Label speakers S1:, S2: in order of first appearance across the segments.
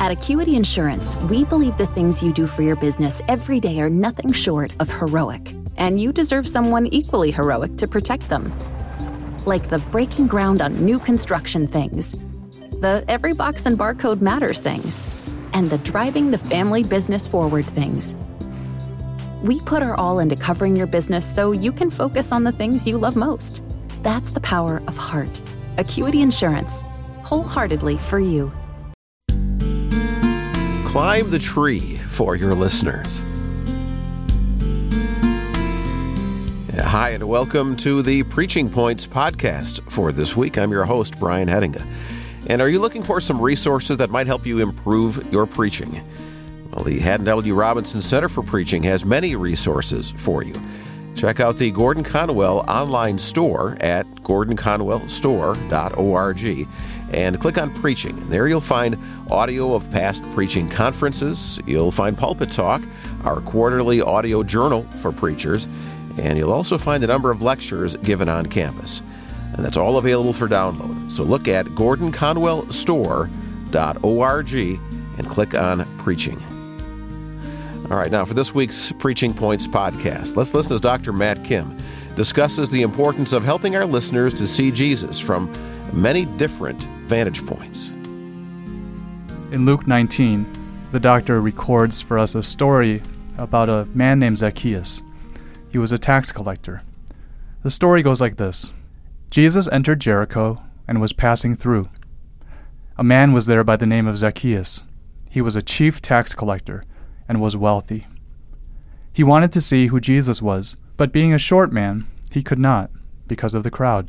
S1: At Acuity Insurance, we believe the things you do for your business every day are nothing short of heroic, and you deserve someone equally heroic to protect them. Like the breaking ground on new construction things, the every box and barcode matters things, and the driving the family business forward things. We put our all into covering your business so you can focus on the things you love most. That's the power of heart. Acuity Insurance, wholeheartedly for you.
S2: Climb the tree for your listeners. Hi, and welcome to the Preaching Points podcast for this week. I'm your host, Brian Hettinga. And are you looking for some resources that might help you improve your preaching? Well, the Haddon W. Robinson Center for Preaching has many resources for you. Check out the Gordon Conwell online store at gordonconwellstore.org and click on Preaching. There you'll find audio of past preaching conferences. You'll find Pulpit Talk, our quarterly audio journal for preachers, and you'll also find a number of lectures given on campus. And that's all available for download. So look at gordonconwellstore.org and click on Preaching. All right, now for this week's Preaching Points podcast, let's listen as Dr. Matt Kim discusses the importance of helping our listeners to see Jesus from many different vantage points.
S3: In Luke 19, the doctor records for us a story about a man named Zacchaeus. He was a tax collector. The story goes like this Jesus entered Jericho and was passing through. A man was there by the name of Zacchaeus. He was a chief tax collector and was wealthy. He wanted to see who Jesus was, but being a short man, he could not, because of the crowd.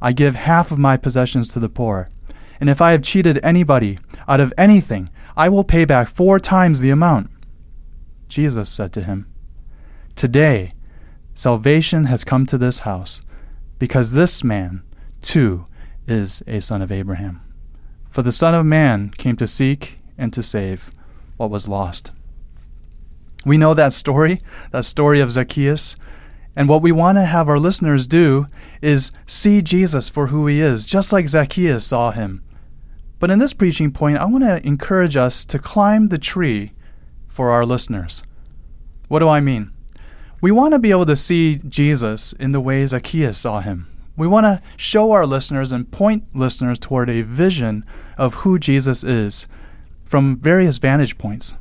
S3: I give half of my possessions to the poor, and if I have cheated anybody out of anything, I will pay back four times the amount. Jesus said to him, Today salvation has come to this house, because this man, too, is a son of Abraham. For the Son of Man came to seek and to save what was lost. We know that story, that story of Zacchaeus. And what we want to have our listeners do is see Jesus for who he is, just like Zacchaeus saw him. But in this preaching point, I want to encourage us to climb the tree for our listeners. What do I mean? We want to be able to see Jesus in the way Zacchaeus saw him. We want to show our listeners and point listeners toward a vision of who Jesus is from various vantage points.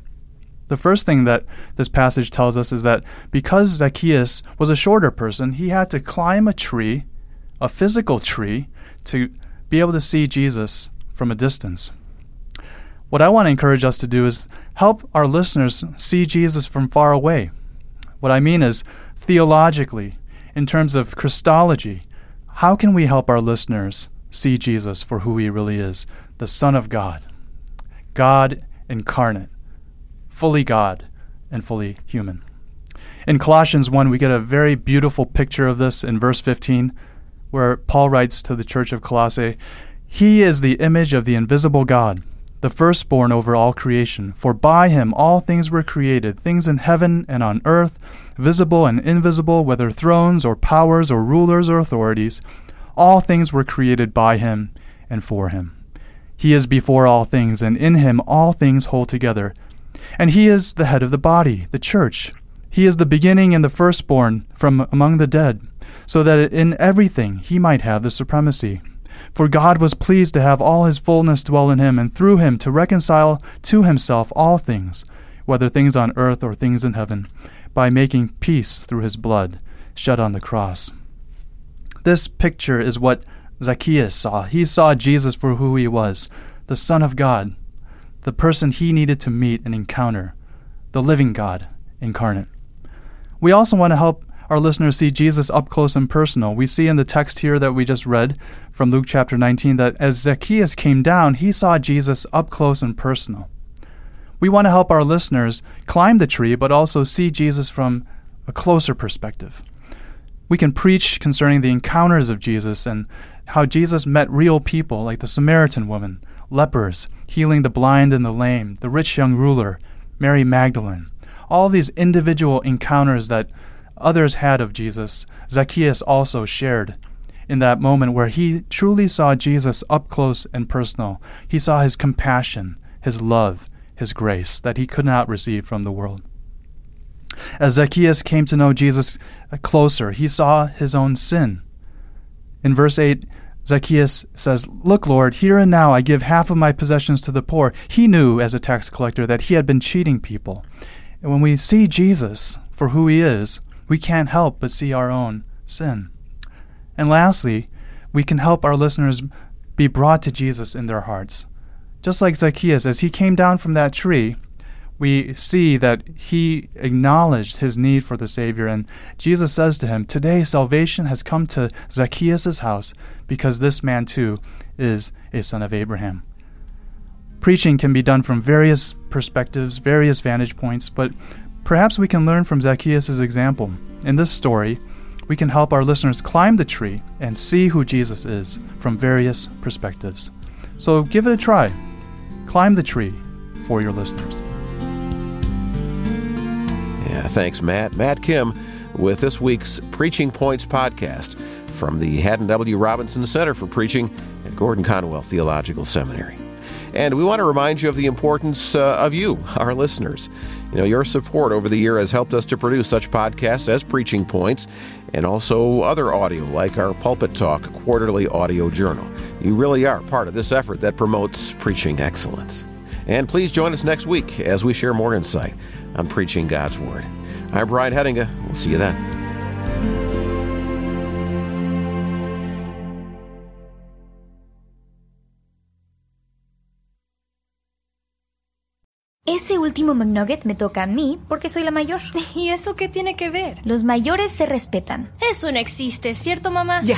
S3: The first thing that this passage tells us is that because Zacchaeus was a shorter person, he had to climb a tree, a physical tree, to be able to see Jesus from a distance. What I want to encourage us to do is help our listeners see Jesus from far away. What I mean is theologically, in terms of Christology, how can we help our listeners see Jesus for who he really is the Son of God, God incarnate, fully God and fully human? In Colossians 1, we get a very beautiful picture of this in verse 15, where Paul writes to the church of Colossae He is the image of the invisible God the firstborn over all creation. For by him all things were created, things in heaven and on earth, visible and invisible, whether thrones or powers or rulers or authorities. All things were created by him and for him. He is before all things, and in him all things hold together. And he is the head of the body, the church. He is the beginning and the firstborn from among the dead, so that in everything he might have the supremacy. For God was pleased to have all his fullness dwell in him, and through him to reconcile to himself all things, whether things on earth or things in heaven, by making peace through his blood shed on the cross. This picture is what Zacchaeus saw. He saw Jesus for who he was the Son of God, the person he needed to meet and encounter, the living God incarnate. We also want to help our listeners see Jesus up close and personal. We see in the text here that we just read from Luke chapter 19 that as Zacchaeus came down, he saw Jesus up close and personal. We want to help our listeners climb the tree, but also see Jesus from a closer perspective. We can preach concerning the encounters of Jesus and how Jesus met real people like the Samaritan woman, lepers, healing the blind and the lame, the rich young ruler, Mary Magdalene. All these individual encounters that others had of Jesus, Zacchaeus also shared in that moment where he truly saw Jesus up close and personal. He saw his compassion, his love, his grace that he could not receive from the world. As Zacchaeus came to know Jesus closer, he saw his own sin. In verse 8, Zacchaeus says, Look, Lord, here and now I give half of my possessions to the poor. He knew as a tax collector that he had been cheating people. And when we see Jesus for who he is, we can't help but see our own sin. And lastly, we can help our listeners be brought to Jesus in their hearts. Just like Zacchaeus, as he came down from that tree, we see that he acknowledged his need for the Savior. And Jesus says to him, Today salvation has come to Zacchaeus' house because this man too is a son of Abraham. Preaching can be done from various perspectives, various vantage points, but perhaps we can learn from Zacchaeus' example. In this story, we can help our listeners climb the tree and see who Jesus is from various perspectives. So give it a try. Climb the tree for your listeners.
S2: Yeah, thanks, Matt. Matt Kim with this week's Preaching Points podcast from the Haddon W. Robinson Center for Preaching at Gordon Conwell Theological Seminary. And we want to remind you of the importance uh, of you, our listeners. You know, your support over the year has helped us to produce such podcasts as Preaching Points and also other audio like our Pulpit Talk quarterly audio journal. You really are part of this effort that promotes preaching excellence. And please join us next week as we share more insight on preaching God's Word. I'm Brian Hettinga. We'll see you then.
S4: Ese último McNugget me toca a mí porque soy la mayor.
S5: ¿Y eso qué tiene que ver?
S4: Los mayores se respetan.
S5: Eso no existe, ¿cierto, mamá?
S6: Ya,